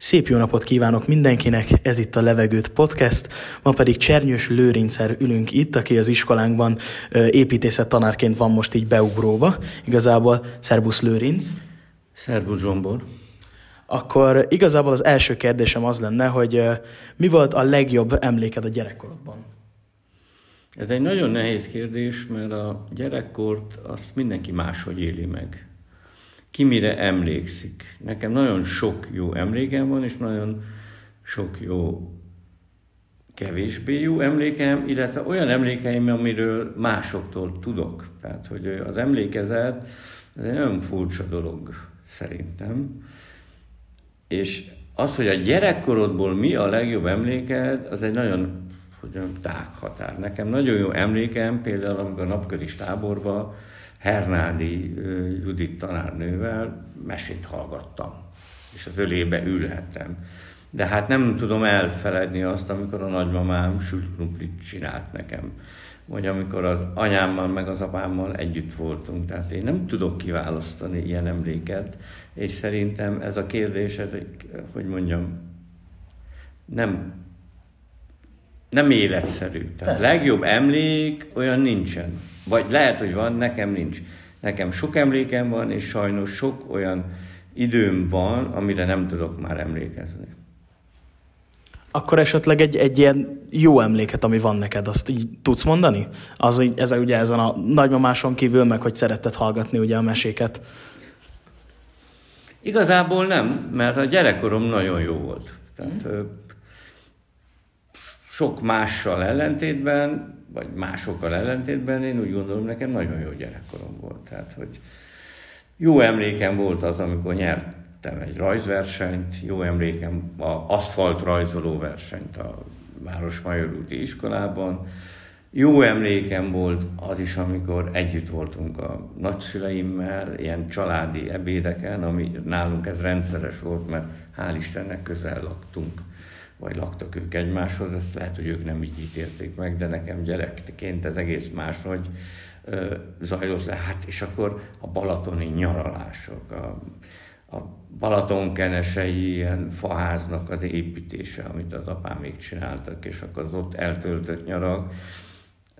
Szép jó napot kívánok mindenkinek, ez itt a Levegőt Podcast, ma pedig Csernyős Lőrincszer ülünk itt, aki az iskolánkban építészet tanárként van most így beugróba. Igazából Szerbusz Lőrinc. Szervusz Zsombor. Akkor igazából az első kérdésem az lenne, hogy mi volt a legjobb emléked a gyerekkorodban? Ez egy nagyon nehéz kérdés, mert a gyerekkort azt mindenki máshogy éli meg ki mire emlékszik. Nekem nagyon sok jó emlékem van, és nagyon sok jó kevésbé jó emlékem, illetve olyan emlékeim, amiről másoktól tudok. Tehát, hogy az emlékezet, ez egy nagyon furcsa dolog szerintem. És az, hogy a gyerekkorodból mi a legjobb emléked, az egy nagyon hogy tág tághatár. Nekem nagyon jó emlékem, például amikor a napközis táborban Hernádi Judit tanárnővel mesét hallgattam, és az ölébe ülhettem. De hát nem tudom elfeledni azt, amikor a nagymamám sült krumplit csinált nekem, vagy amikor az anyámmal meg az apámmal együtt voltunk. Tehát én nem tudok kiválasztani ilyen emléket, és szerintem ez a kérdés, ez, hogy mondjam, nem, nem életszerű. Tehát legjobb emlék olyan nincsen. Vagy lehet, hogy van, nekem nincs. Nekem sok emlékem van, és sajnos sok olyan időm van, amire nem tudok már emlékezni. Akkor esetleg egy, egy ilyen jó emléket, ami van neked, azt így tudsz mondani? Az, ez ugye ezen a nagymamáson kívül, meg hogy szeretted hallgatni ugye a meséket. Igazából nem, mert a gyerekkorom nagyon jó volt. Tehát hmm. Sok mással ellentétben vagy másokkal ellentétben én úgy gondolom, nekem nagyon jó gyerekkorom volt. Tehát, hogy jó emlékem volt az, amikor nyertem egy rajzversenyt, jó emlékem a aszfalt rajzoló versenyt a Városmajor úti iskolában, jó emlékem volt az is, amikor együtt voltunk a nagyszüleimmel, ilyen családi ebédeken, ami nálunk ez rendszeres volt, mert hál' Istennek közel laktunk vagy laktak ők egymáshoz, ezt lehet, hogy ők nem így ítélték meg, de nekem gyerekként ez egész máshogy ö, zajlott le. Hát és akkor a balatoni nyaralások, a, a Balatonkenesei ilyen faháznak az építése, amit az apám még csináltak, és akkor az ott eltöltött nyarak.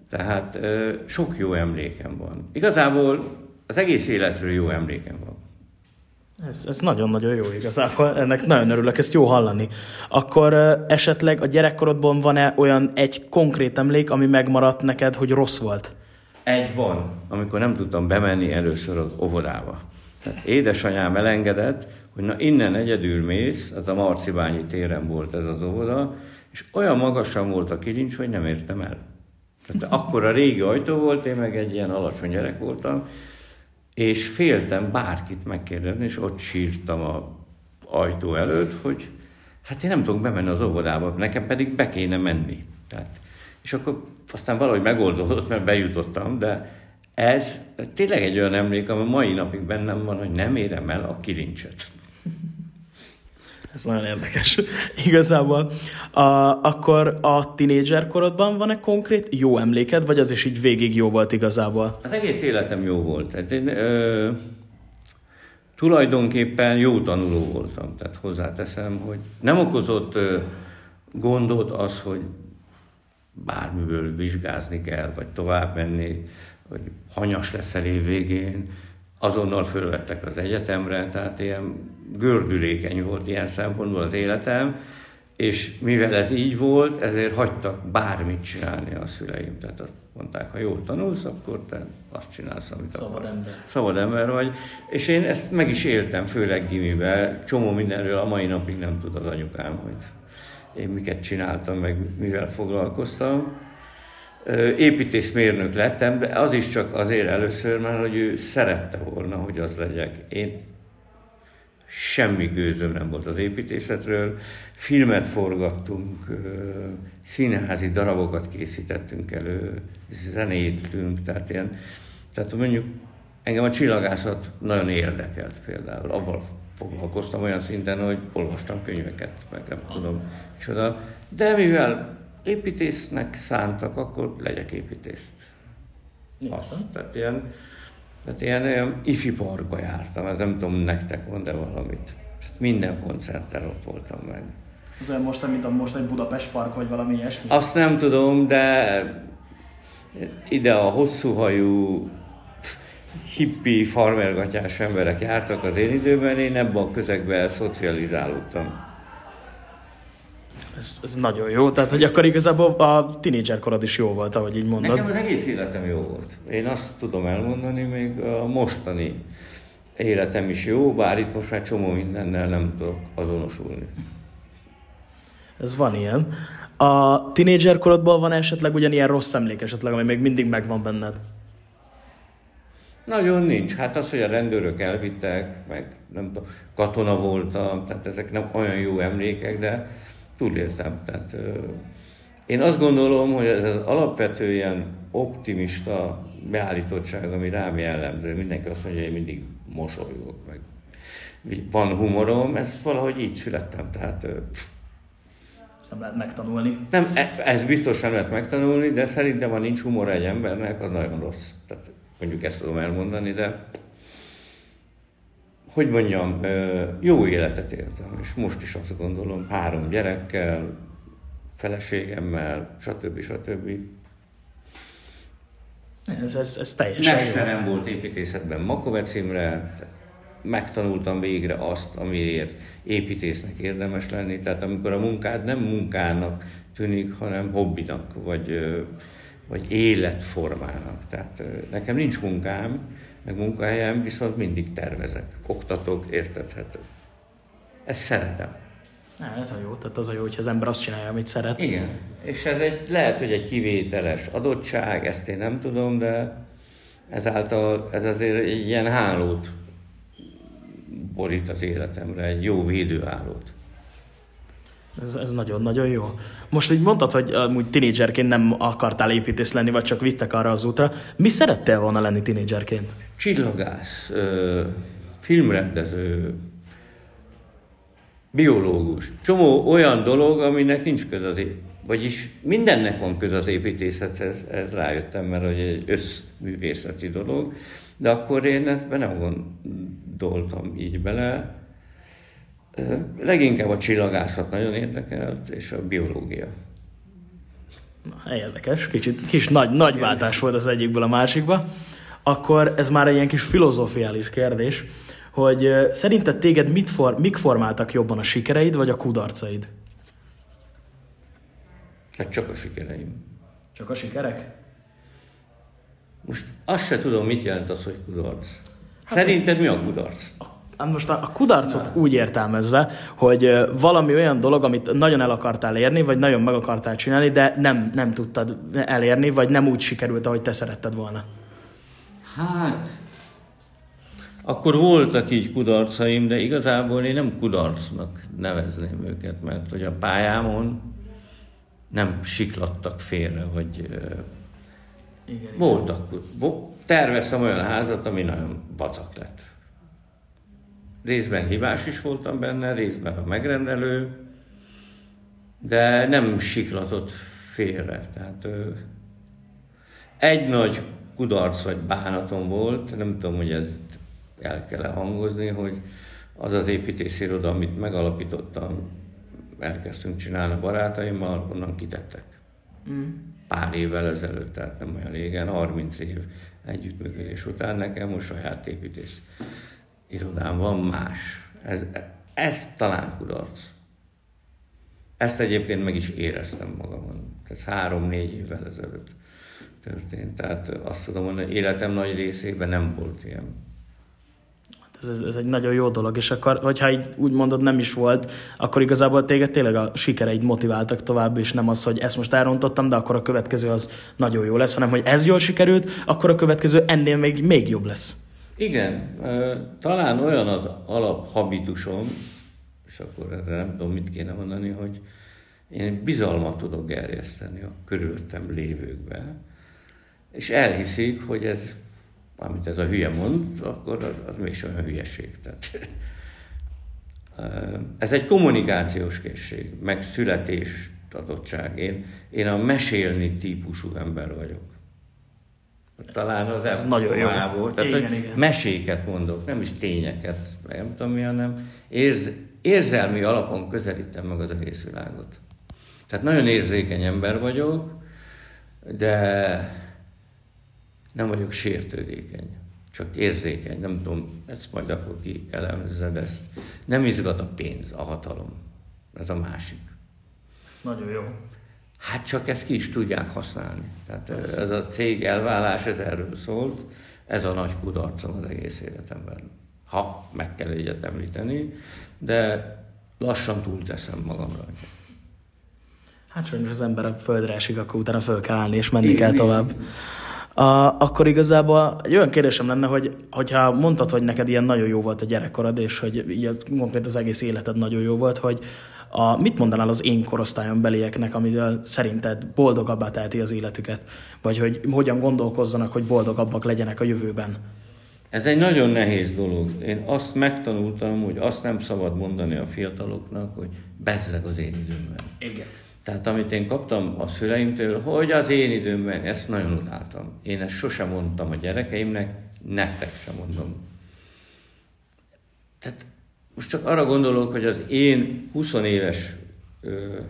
Tehát ö, sok jó emlékem van. Igazából az egész életről jó emlékem van. Ez, ez nagyon-nagyon jó igazából, ennek nagyon örülök, ezt jó hallani. Akkor esetleg a gyerekkorodban van-e olyan egy konkrét emlék, ami megmaradt neked, hogy rossz volt? Egy van, amikor nem tudtam bemenni először az óvodába. Tehát édesanyám elengedett, hogy na innen egyedül mész, az a Marcibányi téren volt ez az óvoda, és olyan magasan volt a kilincs, hogy nem értem el. Tehát akkor a régi ajtó volt, én meg egy ilyen alacsony gyerek voltam, és féltem bárkit megkérdezni, és ott sírtam a ajtó előtt, hogy hát én nem tudok bemenni az óvodába, nekem pedig be kéne menni. Tehát, és akkor aztán valahogy megoldódott, mert bejutottam, de ez tényleg egy olyan emlék, ami mai napig bennem van, hogy nem érem el a kilincset. Ez nagyon érdekes. Igazából a, akkor a tinédzser korodban van-e konkrét jó emléked, vagy az is így végig jó volt igazából? Az egész életem jó volt. Hát én, ö, tulajdonképpen jó tanuló voltam, tehát hozzáteszem, hogy nem okozott ö, gondot az, hogy bármiből vizsgázni kell, vagy tovább menni, hogy hanyas leszel év végén, azonnal fölvettek az egyetemre, tehát ilyen gördülékeny volt ilyen szempontból az életem, és mivel ez így volt, ezért hagytak bármit csinálni a szüleim. Tehát azt mondták, ha jól tanulsz, akkor te azt csinálsz, amit Szabad akarsz. ember. Szabad ember vagy. És én ezt meg is éltem, főleg gimibe. Csomó mindenről a mai napig nem tud az anyukám, hogy én miket csináltam, meg mivel foglalkoztam építészmérnök lettem, de az is csak azért először, mert hogy ő szerette volna, hogy az legyek. Én semmi gőzöm nem volt az építészetről, filmet forgattunk, színházi darabokat készítettünk elő, zenétünk, tehát ilyen, tehát mondjuk engem a csillagászat nagyon érdekelt például, avval foglalkoztam olyan szinten, hogy olvastam könyveket, meg nem tudom, csoda. De mivel építésznek szántak, akkor legyek építész. Azt, tehát ilyen, tehát ilyen, ilyen ifi parkba jártam, ez nem tudom, nektek mond de valamit. Minden koncerten ott voltam meg. Az olyan most, mint a most egy Budapest Park, vagy valami ilyesmi? Azt nem tudom, de ide a hosszú hajú hippi, farmergatyás emberek jártak az én időben, én ebben a közegben szocializálódtam. Ez, ez nagyon jó, tehát hogy akkor igazából a tinédzser korod is jó volt, ahogy így mondod. Nekem az egész életem jó volt. Én azt tudom elmondani, még a mostani életem is jó, bár itt most már csomó mindennel nem tudok azonosulni. Ez van ilyen. A tinédzser korodban van esetleg ugyanilyen rossz emlék esetleg, ami még mindig megvan benned? Nagyon nincs. Hát az, hogy a rendőrök elvittek, meg nem tudom, katona voltam, tehát ezek nem olyan jó emlékek, de túléltem. Tehát, én azt gondolom, hogy ez az alapvető ilyen optimista beállítottság, ami rám jellemző, mindenki azt mondja, hogy én mindig mosolyogok, meg van humorom, ez valahogy így születtem, tehát ezt nem lehet megtanulni. Nem, e, ez biztos nem lehet megtanulni, de szerintem, ha nincs humor egy embernek, az nagyon rossz. Tehát mondjuk ezt tudom elmondani, de hogy mondjam, jó életet éltem, és most is azt gondolom, három gyerekkel, feleségemmel, stb. stb. Ez, ez, ez teljesen Mesterem volt építészetben Makovec Imre, megtanultam végre azt, amiért építésznek érdemes lenni. Tehát amikor a munkád nem munkának tűnik, hanem hobbinak, vagy, vagy életformának. Tehát nekem nincs munkám, meg munkahelyem, viszont mindig tervezek, oktatok, értethető. Ezt szeretem. Na, ez a jó, tehát az a jó, hogy az ember azt csinálja, amit szeret. Igen, és ez egy, lehet, hogy egy kivételes adottság, ezt én nem tudom, de ezáltal ez azért egy ilyen hálót borít az életemre, egy jó védőhálót. Ez, ez nagyon-nagyon jó. Most így mondtad, hogy amúgy tinédzserként nem akartál építész lenni, vagy csak vittek arra az útra. Mi szerettél volna lenni tinédzserként? Csillagász, filmrendező, biológus. Csomó olyan dolog, aminek nincs köz az vagyis mindennek van köz az építészethez, ez rájöttem, mert hogy egy összművészeti dolog, de akkor én ebben nem gondoltam így bele. Leginkább a csillagászat nagyon érdekelt, és a biológia. Na, érdekes, kicsit kis nagy, nagy váltás volt az egyikből a másikba. Akkor ez már egy ilyen kis filozófiális kérdés, hogy szerinted téged mit for, mik formáltak jobban a sikereid, vagy a kudarcaid? Hát csak a sikereim. Csak a sikerek? Most azt se tudom, mit jelent az, hogy kudarc. Hát Szerinted mi a kudarc? Hát most a, kudarcot Na. úgy értelmezve, hogy valami olyan dolog, amit nagyon el akartál érni, vagy nagyon meg akartál csinálni, de nem, nem tudtad elérni, vagy nem úgy sikerült, ahogy te szeretted volna. Hát, akkor voltak így kudarcaim, de igazából én nem kudarcnak nevezném őket, mert hogy a pályámon nem siklattak félre, vagy igen, voltak. Terveztem olyan házat, ami nagyon vacak lett. Részben hibás is voltam benne, részben a megrendelő, de nem siklatott félre. Tehát ö, egy nagy kudarc vagy bánatom volt, nem tudom, hogy ez el kell -e hangozni, hogy az az építésziroda, amit megalapítottam, elkezdtünk csinálni a barátaimmal, onnan kitettek. Mm. Pár évvel ezelőtt, tehát nem olyan régen, 30 év együttműködés után nekem most saját építész irodám van más. Ez, ez talán kudarc. Ezt egyébként meg is éreztem magamon. Ez három-négy évvel ezelőtt történt. Tehát azt tudom mondani, életem nagy részében nem volt ilyen. Ez, ez, ez egy nagyon jó dolog, és akkor, hogyha így úgy mondod nem is volt, akkor igazából téged tényleg a sikereid motiváltak tovább, és nem az, hogy ezt most elrontottam, de akkor a következő az nagyon jó lesz, hanem hogy ez jól sikerült, akkor a következő ennél még, még jobb lesz. Igen, talán olyan az alaphabitusom, és akkor erre nem tudom, mit kéne mondani, hogy én bizalmat tudok gerjeszteni a körülöttem lévőkbe, és elhiszik, hogy ez amit ez a hülye mond, akkor az, az még olyan hülyeség. Tehát, ez egy kommunikációs készség, meg születés adottság. Én, én a mesélni típusú ember vagyok. Talán az Ez nagyon jó. Volt. Tehát, Igen, igen. meséket mondok, nem is tényeket, meg nem tudom mi, hanem érz, érzelmi alapon közelítem meg az egész világot. Tehát nagyon érzékeny ember vagyok, de nem vagyok sértődékeny, csak érzékeny, nem tudom, ezt majd akkor ki elemzed ezt. Nem izgat a pénz, a hatalom. Ez a másik. Nagyon jó. Hát csak ezt ki is tudják használni. Tehát ez a cég elvállás, ez erről szólt, ez a nagy kudarcom az egész életemben. Ha meg kell egyet említeni, de lassan túlteszem magam rajta. Hát sajnos az ember a földre esik, akkor utána föl kell állni, és menni Igen, kell tovább. A, akkor igazából egy olyan kérdésem lenne, hogy hogyha mondtad, hogy neked ilyen nagyon jó volt a gyerekkorod, és hogy így az, konkrét az egész életed nagyon jó volt, hogy a, mit mondanál az én korosztályon belieknek, amivel szerinted boldogabbá teheti az életüket? Vagy hogy hogyan gondolkozzanak, hogy boldogabbak legyenek a jövőben? Ez egy nagyon nehéz dolog. Én azt megtanultam, hogy azt nem szabad mondani a fiataloknak, hogy bezzeg az én időmben. Igen. Tehát amit én kaptam a szüleimtől, hogy az én időmben, ezt nagyon utáltam. Én ezt sosem mondtam a gyerekeimnek, nektek sem mondom. Tehát most csak arra gondolok, hogy az én 20 éves ö,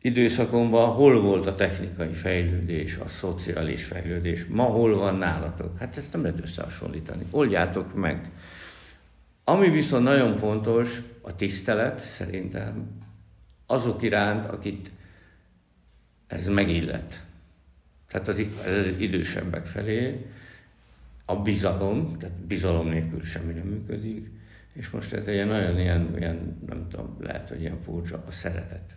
időszakomban hol volt a technikai fejlődés, a szociális fejlődés, ma hol van nálatok? Hát ezt nem lehet összehasonlítani. Oldjátok meg. Ami viszont nagyon fontos, a tisztelet szerintem azok iránt, akit ez megillet. Tehát az, az idősebbek felé a bizalom, tehát bizalom nélkül semmi nem működik, és most ez egy nagyon ilyen, ilyen, nem tudom, lehet, hogy ilyen furcsa, a szeretet.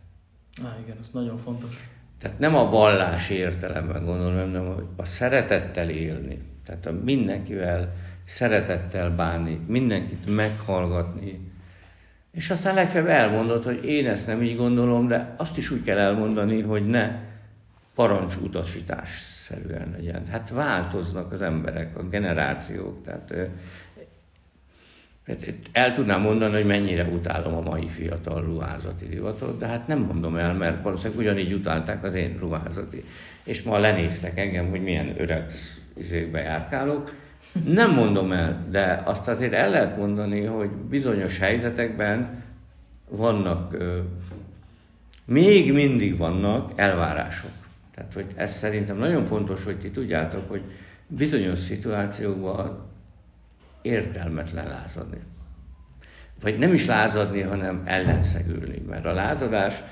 Ah, igen, ez nagyon fontos. Tehát nem a vallási értelemben gondolom, hanem a szeretettel élni. Tehát a mindenkivel szeretettel bánni, mindenkit meghallgatni, és aztán legfeljebb elmondod, hogy én ezt nem így gondolom, de azt is úgy kell elmondani, hogy ne parancsutasítás szerűen legyen. Hát változnak az emberek, a generációk, tehát el tudnám mondani, hogy mennyire utálom a mai fiatal ruházati divatot, de hát nem mondom el, mert valószínűleg ugyanígy utálták az én ruházati. És ma lenéztek engem, hogy milyen öreg izékbe járkálok. Nem mondom el, de azt azért el lehet mondani, hogy bizonyos helyzetekben vannak, még mindig vannak elvárások. Tehát, hogy ez szerintem nagyon fontos, hogy ti tudjátok, hogy bizonyos szituációkban értelmetlen lázadni. Vagy nem is lázadni, hanem ellenszegülni. Mert a lázadás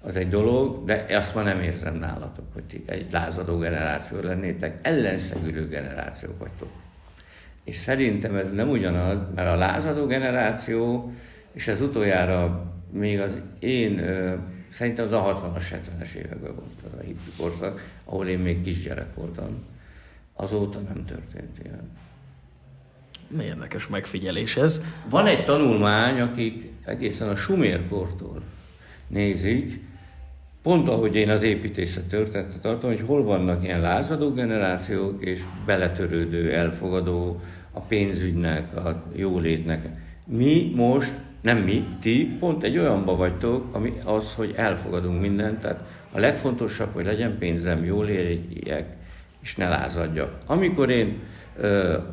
az egy dolog, de azt ma nem érzem nálatok, hogy ti egy lázadó generáció lennétek, ellenszegülő generációk vagytok. És szerintem ez nem ugyanaz, mert a lázadó generáció, és ez utoljára még az én, szerintem az a 60-as, 70-es években volt az a hippi korszak, ahol én még kisgyerek voltam. Azóta nem történt ilyen. Érdekes megfigyelés ez. Van egy tanulmány, akik egészen a sumérkortól nézik, pont ahogy én az építészet történetet tartom, hogy hol vannak ilyen lázadó generációk és beletörődő, elfogadó a pénzügynek, a jólétnek. Mi most, nem mi, ti pont egy olyanba vagytok, ami az, hogy elfogadunk mindent, tehát a legfontosabb, hogy legyen pénzem, jól éljek, és ne lázadjak. Amikor én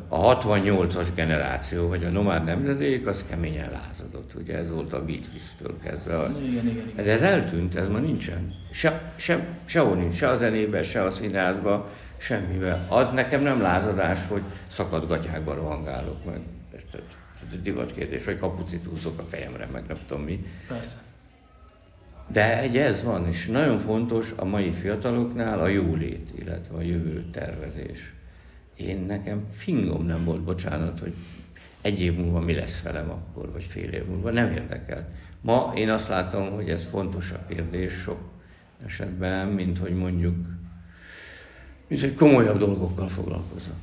a 68-as generáció, vagy a nomád nemzedék, az keményen lázadott. Ugye ez volt a Beatles-től kezdve. Igen, igen, igen. de ez eltűnt, ez ma nincsen. Se, se, sehol nincs, se a zenében, se a színházban, semmivel. Az nekem nem lázadás, hogy szakadt gatyákba rohangálok meg. Ez egy divatkérdés, vagy kapucit húzok a fejemre, meg nem tudom mi. Persze. De egy ez van, és nagyon fontos a mai fiataloknál a jólét, illetve a jövő tervezés. Én nekem fingom nem volt, bocsánat, hogy egy év múlva mi lesz velem akkor, vagy fél év múlva, nem érdekel. Ma én azt látom, hogy ez fontosabb kérdés sok esetben, mint hogy mondjuk, mint hogy komolyabb dolgokkal foglalkozom.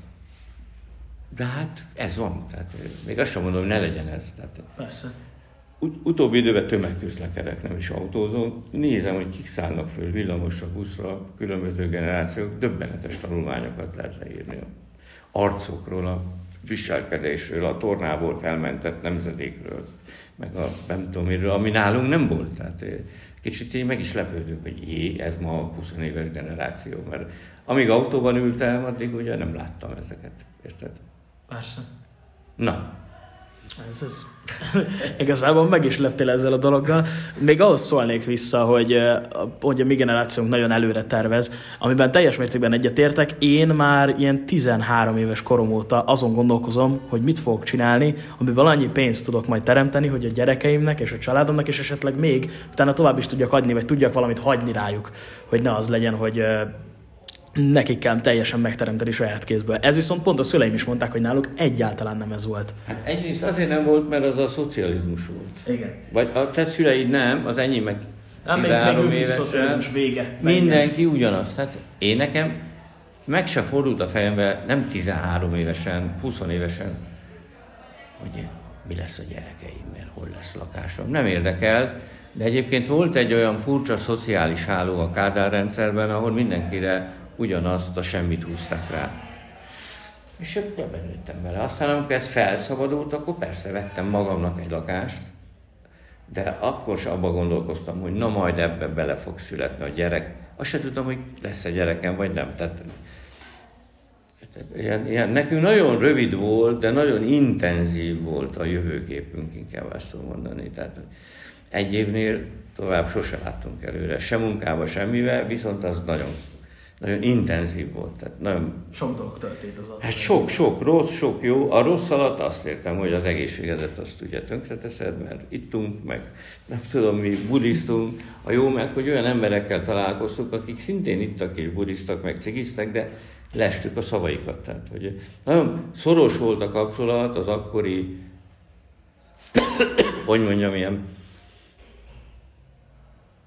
De hát ez van, tehát még azt sem mondom, hogy ne legyen ez. Tehát Persze. Ut- utóbbi időben tömegközlekedek, nem is autózom. Nézem, hogy kik szállnak föl villamosra, buszra, különböző generációk, döbbenetes tanulmányokat lehet leírni. Arcokról, a viselkedésről, a tornából felmentett nemzedékről, meg a nem tudom miről, ami nálunk nem volt. Tehát kicsit én meg is lepődök, hogy jé, ez ma a 20 éves generáció, mert amíg autóban ültem, addig ugye nem láttam ezeket, érted? Persze. Na, ez, ez. Igazából meg is leptél ezzel a dologgal. Még ahhoz szólnék vissza, hogy, hogy a mi generációnk nagyon előre tervez, amiben teljes mértékben egyetértek. Én már ilyen 13 éves korom óta azon gondolkozom, hogy mit fogok csinálni, amiben annyi pénzt tudok majd teremteni, hogy a gyerekeimnek és a családomnak, és esetleg még utána tovább is tudjak adni, vagy tudjak valamit hagyni rájuk, hogy ne az legyen, hogy nekik kell teljesen megteremteni saját kézből. Ez viszont pont a szüleim is mondták, hogy náluk egyáltalán nem ez volt. Hát egyrészt azért nem volt, mert az a szocializmus volt. Igen. Vagy a te szüleid nem, az enyém meg Nem, még, még ők is szocializmus vége. Mindenki ugyanaz. Tehát én nekem meg se fordult a fejembe, nem 13 évesen, 20 évesen, hogy mi lesz a gyerekeimmel, hol lesz lakásom. Nem érdekelt, de egyébként volt egy olyan furcsa szociális háló a Kádár rendszerben, ahol mindenkire ugyanazt a semmit húzták rá. És ebben nőttem bele. Aztán amikor ez felszabadult, akkor persze vettem magamnak egy lakást, de akkor sem abba gondolkoztam, hogy na majd ebbe bele fog születni a gyerek. Azt se tudtam, hogy lesz egy gyerekem, vagy nem. Tehát, ilyen, ilyen, nekünk nagyon rövid volt, de nagyon intenzív volt a jövőképünk, inkább ezt tudom mondani. Tehát egy évnél tovább sose láttunk előre, sem munkába, semmivel, viszont az nagyon nagyon intenzív volt. Tehát nagyon... Sok dolog történt az Hát sok, sok, rossz, sok jó. A rossz alatt azt értem, hogy az egészségedet azt ugye tönkreteszed, mert ittunk, meg nem tudom mi, buddhiztunk. A jó meg, hogy olyan emberekkel találkoztunk, akik szintén ittak és buddhiztak, meg cigiztek, de lestük a szavaikat. Tehát, hogy nagyon szoros volt a kapcsolat az akkori, hogy mondjam, ilyen,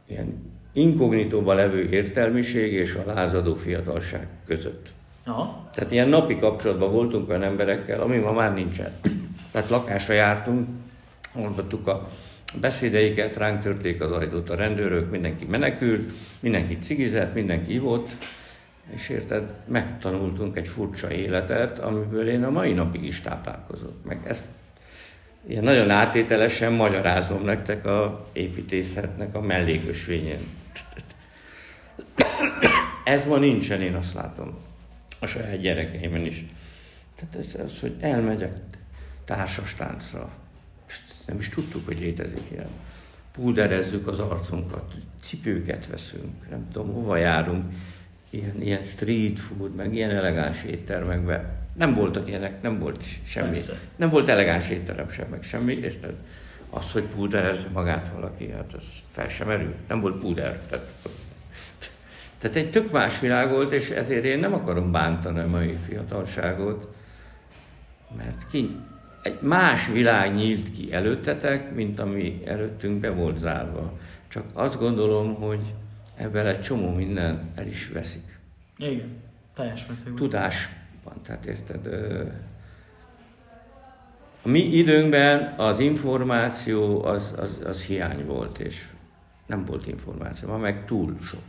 ilyen inkognitóba levő értelmiség és a lázadó fiatalság között. Aha. Tehát ilyen napi kapcsolatban voltunk olyan emberekkel, ami ma már nincsen. Tehát lakásra jártunk, hallgattuk a beszédeiket, ránk törték az ajtót a rendőrök, mindenki menekült, mindenki cigizett, mindenki ivott, és érted, megtanultunk egy furcsa életet, amiből én a mai napig is táplálkozok. Meg ezt ilyen nagyon átételesen magyarázom nektek a építészetnek a mellékösvényén. Ez ma nincsen, én azt látom. A saját gyerekeimen is. Tehát ez az, hogy elmegyek társas táncra. Nem is tudtuk, hogy létezik ilyen. Púderezzük az arcunkat, cipőket veszünk, nem tudom, hova járunk. Ilyen, ilyen street food, meg ilyen elegáns éttermekbe. Nem voltak ilyenek, nem volt semmi. Persze. Nem volt elegáns étterem sem, meg semmi, érted? Az, hogy púderezze magát valaki, hát az fel sem merül. Nem volt púder. Tehát tehát egy tök más világ volt, és ezért én nem akarom bántani a mai fiatalságot, mert ki, egy más világ nyílt ki előttetek, mint ami előttünk be volt zárva. Csak azt gondolom, hogy ebben egy csomó minden el is veszik. Igen, teljes mértékben. Tudás van, tehát érted? A mi időnkben az információ az, az, az hiány volt, és nem volt információ, ma meg túl sok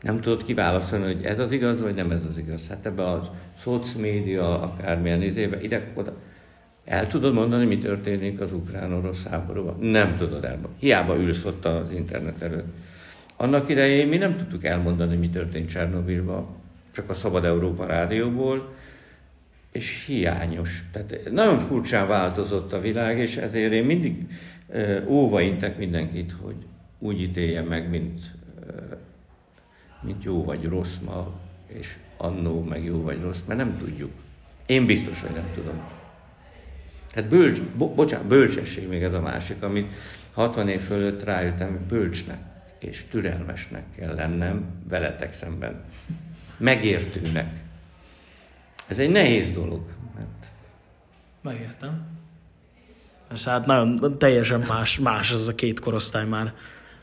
nem tudod kiválasztani, hogy ez az igaz, vagy nem ez az igaz. Hát ebbe az szocmédia, akármilyen izébe, ide oda. El tudod mondani, mi történik az ukrán-orosz háborúban? Nem tudod elmondani. Hiába ülsz ott az internet előtt. Annak idején mi nem tudtuk elmondani, mi történt Csernobilban, csak a Szabad Európa rádióból, és hiányos. Tehát nagyon furcsán változott a világ, és ezért én mindig óva intek mindenkit, hogy úgy ítélje meg, mint mint jó vagy rossz ma, és annó meg jó vagy rossz, mert nem tudjuk. Én biztos, hogy nem tudom. Tehát bölcs, bo, bocsánat, bölcsesség még ez a másik, amit 60 év fölött rájöttem, hogy bölcsnek és türelmesnek kell lennem veletek szemben. Megértőnek. Ez egy nehéz dolog. Mert... Megértem. És hát nagyon teljesen más, más ez a két korosztály már.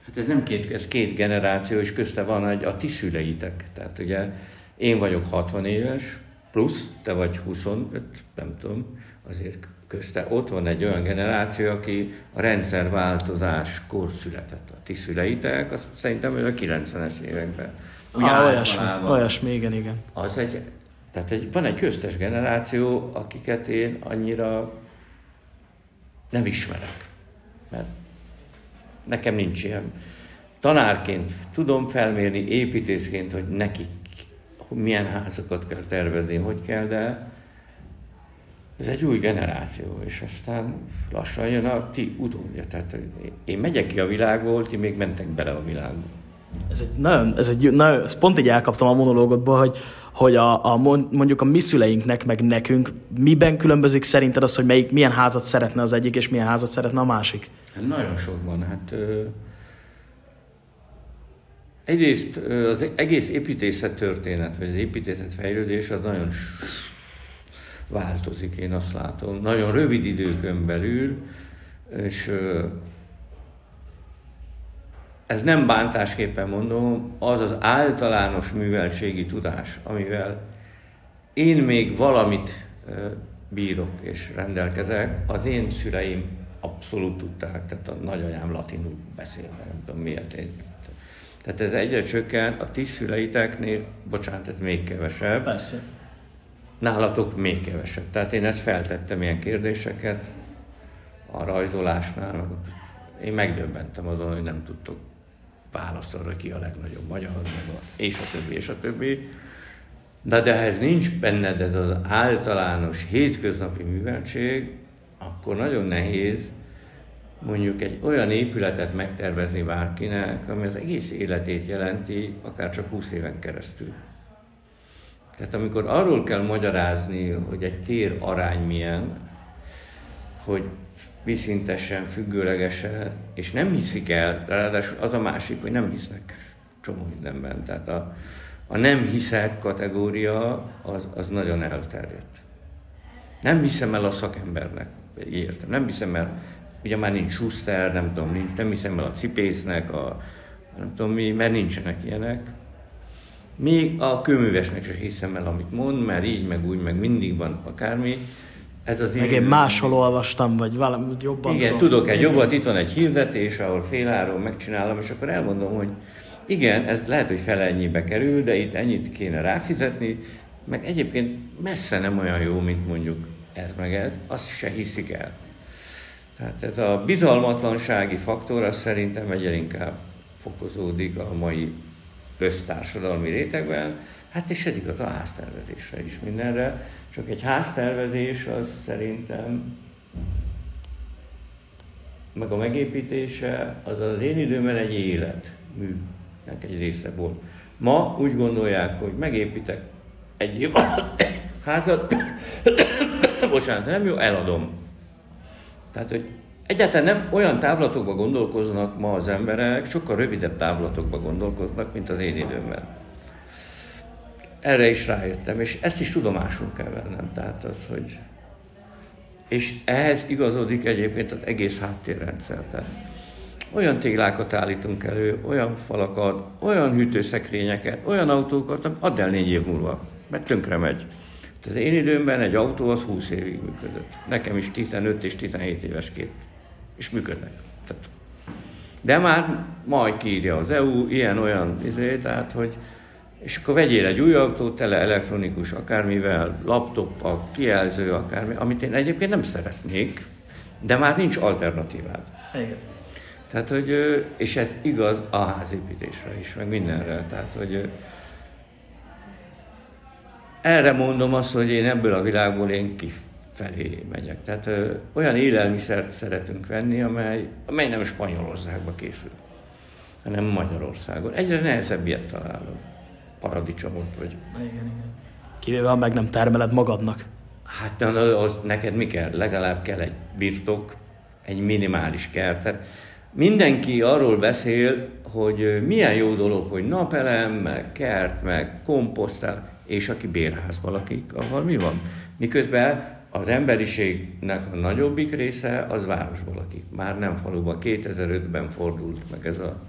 Hát ez nem két, ez két generáció, és közte van egy, a ti szüleitek. Tehát ugye én vagyok 60 éves, plusz te vagy 25, nem tudom, azért közte ott van egy olyan generáció, aki a rendszerváltozáskor született. A ti szüleitek, azt szerintem hogy a 90-es években. Ugye olyasmi, olyasmi, igen, igen. Az egy, Tehát egy, van egy köztes generáció, akiket én annyira nem ismerek. Mert nekem nincs ilyen. Tanárként tudom felmérni, építészként, hogy nekik milyen házakat kell tervezni, hogy kell, de ez egy új generáció, és aztán lassan jön a ti utódja. Tehát én megyek ki a világból, ti még mentek bele a világba. Ez egy nagyon, ez egy, nagyon, ezt pont így elkaptam a monológotból, hogy, hogy a, a, mondjuk a mi szüleinknek, meg nekünk miben különbözik szerinted az, hogy melyik, milyen házat szeretne az egyik, és milyen házat szeretne a másik? Hát sok van. Hát, ö, egyrészt az egész építészet történet, vagy az építészet fejlődés az nagyon változik, én azt látom. Nagyon rövid időkön belül, és ez nem bántásképpen mondom, az az általános műveltségi tudás, amivel én még valamit bírok és rendelkezek, az én szüleim abszolút tudták, tehát a nagyanyám latinul beszél, nem tudom miért én. Tehát ez egyre csökken, a ti szüleiteknél, bocsánat, ez még kevesebb. Persze. Nálatok még kevesebb. Tehát én ezt feltettem ilyen kérdéseket a rajzolásnál. Én megdöbbentem azon, hogy nem tudtok választ arra, ki a legnagyobb magyar, meg a, és a többi, és a többi. De, de ez nincs benned ez az általános hétköznapi műveltség, akkor nagyon nehéz mondjuk egy olyan épületet megtervezni bárkinek, ami az egész életét jelenti, akár csak 20 éven keresztül. Tehát amikor arról kell magyarázni, hogy egy tér arány milyen, hogy viszintesen, függőlegesen, és nem hiszik el, ráadásul az a másik, hogy nem hisznek csomó mindenben. Tehát a, a nem hiszek kategória az, az nagyon elterjedt. Nem hiszem el a szakembernek, értem, nem hiszem el, ugye már nincs Schuster, nem tudom, nincs, nem hiszem el a cipésznek, a, nem tudom mi, mert nincsenek ilyenek. Még a kőművesnek sem hiszem el, amit mond, mert így, meg úgy, meg mindig van akármi. Ez az meg én máshol olvastam, vagy valami jobban Igen, tudom. tudok egy jobbat, itt van egy hirdetés, ahol féláron megcsinálom, és akkor elmondom, hogy igen, ez lehet, hogy fele ennyibe kerül, de itt ennyit kéne ráfizetni, meg egyébként messze nem olyan jó, mint mondjuk ez meg ez, azt se hiszik el. Tehát ez a bizalmatlansági faktor, az szerintem egyre inkább fokozódik a mai köztársadalmi rétegben, hát és ez igaz a háztervezésre is mindenre, csak egy háztervezés az szerintem, meg a megépítése, az az én időmben egy életműnek egy része volt. Ma úgy gondolják, hogy megépítek egy alatt házat, bocsánat, nem jó, eladom. Tehát, hogy egyáltalán nem olyan távlatokba gondolkoznak ma az emberek, sokkal rövidebb távlatokba gondolkoznak, mint az én időmben erre is rájöttem, és ezt is tudomásul kell vennem. Tehát az, hogy... És ehhez igazodik egyébként az egész háttérrendszer. Tehát olyan téglákat állítunk elő, olyan falakat, olyan hűtőszekrényeket, olyan autókat, add el négy év múlva, mert tönkre megy. Tehát az én időmben egy autó az 20 évig működött. Nekem is 15 és 17 éves két. És működnek. Tehát, de már majd kiírja az EU, ilyen-olyan, izé, tehát hogy és akkor vegyél egy új autót, tele elektronikus akármivel, laptoppal, kijelző akármi, amit én egyébként nem szeretnék, de már nincs alternatívád. Igen. Tehát, hogy, és ez igaz a házépítésre is, meg mindenre. Tehát, hogy erre mondom azt, hogy én ebből a világból én kifelé megyek. Tehát olyan élelmiszert szeretünk venni, amely, amely nem Spanyolországba készül, hanem Magyarországon. Egyre nehezebb ilyet találunk paradicsomot, vagy... Igen, igen. Kivéve, ha meg nem termeled magadnak. Hát de az, neked mi kell? Legalább kell egy birtok, egy minimális kert. Tehát mindenki arról beszél, hogy milyen jó dolog, hogy napelem, meg kert, meg komposztál, és aki bérházban lakik, ahol mi van? Miközben az emberiségnek a nagyobbik része az városban lakik. Már nem faluban. 2005-ben fordult meg ez a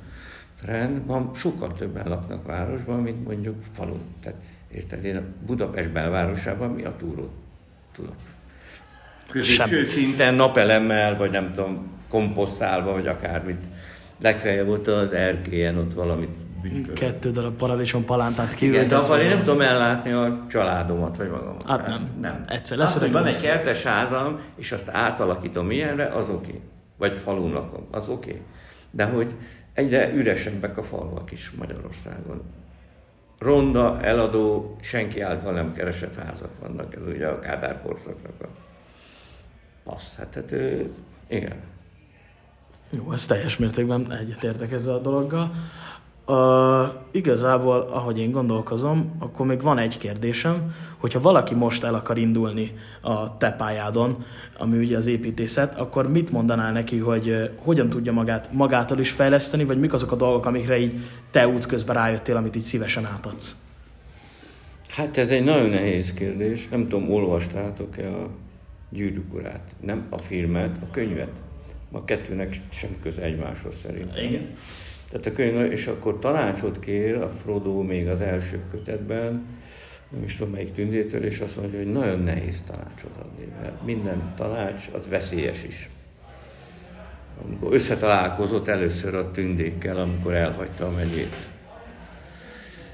trend, ma sokkal többen laknak városban, mint mondjuk falun. Tehát érted, én a Budapest belvárosában mi a túrót tudok. Középső szinten napelemmel, vagy nem tudom, komposztálva, vagy akármit. Legfeljebb ott az erkélyen ott valamit bütyköl. Kettő darab paradicsom palántát Igen, de abban én nem tudom ellátni a családomat, vagy magamat. Hát nem. nem. Egyszer lesz, Azt, hogy van egy kertes házam, és azt átalakítom ilyenre, az oké. Okay. Vagy falun lakom, az oké. Okay. De hogy egyre üresebbek a falvak is Magyarországon. Ronda, eladó, senki által nem keresett házak vannak, ez ugye a Kádár korszaknak a passz. Hát, hát igen. Jó, ez teljes mértékben egyetértek ezzel a dologgal. Uh, igazából, ahogy én gondolkozom, akkor még van egy kérdésem, hogyha valaki most el akar indulni a te pályádon, ami ugye az építészet, akkor mit mondanál neki, hogy uh, hogyan tudja magát magától is fejleszteni, vagy mik azok a dolgok, amikre így te útközben rájöttél, amit így szívesen átadsz? Hát ez egy nagyon nehéz kérdés. Nem tudom, olvastátok-e a gyűrűk urát? Nem a filmet, a könyvet. A kettőnek sem köze egymáshoz szerintem. Igen. Tehát a könyv, és akkor tanácsot kér a Frodo még az első kötetben, nem is tudom melyik tündétől, és azt mondja, hogy nagyon nehéz tanácsot adni, mert minden tanács az veszélyes is. Amikor összetalálkozott először a tündékkel, amikor elhagyta a megyét.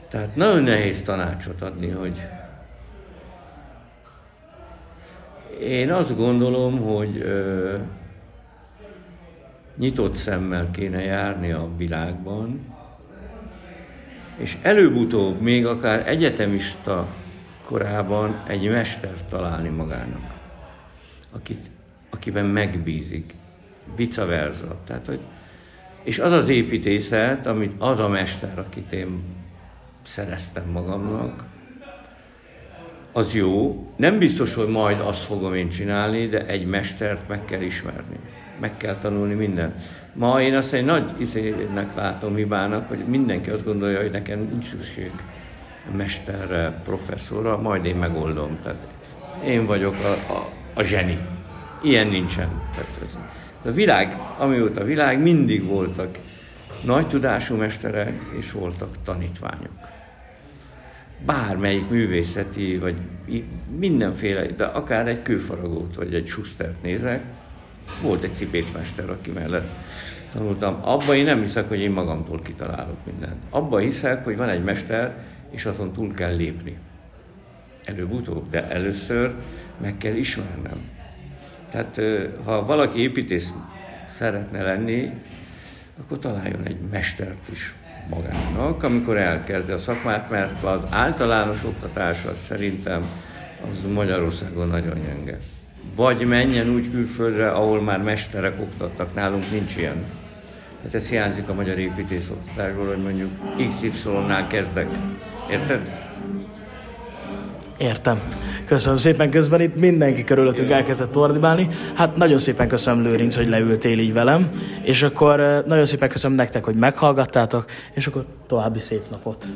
Tehát nagyon nehéz tanácsot adni, hogy én azt gondolom, hogy nyitott szemmel kéne járni a világban, és előbb-utóbb, még akár egyetemista korában egy mestert találni magának, akit, akiben megbízik, vice versa. Tehát, hogy, és az az építészet, amit az a mester, akit én szereztem magamnak, az jó. Nem biztos, hogy majd azt fogom én csinálni, de egy mestert meg kell ismerni. Meg kell tanulni minden. Ma én azt egy nagy izének látom hibának, hogy mindenki azt gondolja, hogy nekem nincs szükség mesterre, professzorra, majd én megoldom. Tehát én vagyok a, a, a zseni. Ilyen nincsen. Tehát ez, a világ, amióta a világ, mindig voltak nagy tudású mesterek, és voltak tanítványok bármelyik művészeti, vagy mindenféle, de akár egy kőfaragót, vagy egy Schustert nézek, volt egy cipészmester, aki mellett tanultam. Abba én nem hiszek, hogy én magamtól kitalálok mindent. Abba hiszek, hogy van egy mester, és azon túl kell lépni. Előbb-utóbb, de először meg kell ismernem. Tehát ha valaki építész szeretne lenni, akkor találjon egy mestert is magának, amikor elkezdi a szakmát, mert az általános oktatás az szerintem az Magyarországon nagyon gyenge. Vagy menjen úgy külföldre, ahol már mesterek oktattak, nálunk nincs ilyen. Hát ez hiányzik a magyar építész oktatásból, hogy mondjuk XY-nál kezdek. Érted? Értem. Köszönöm szépen, közben itt mindenki körülöttünk elkezdett ordibálni. Hát nagyon szépen köszönöm Lőrinc, hogy leültél így velem, és akkor eh, nagyon szépen köszönöm nektek, hogy meghallgattátok, és akkor további szép napot.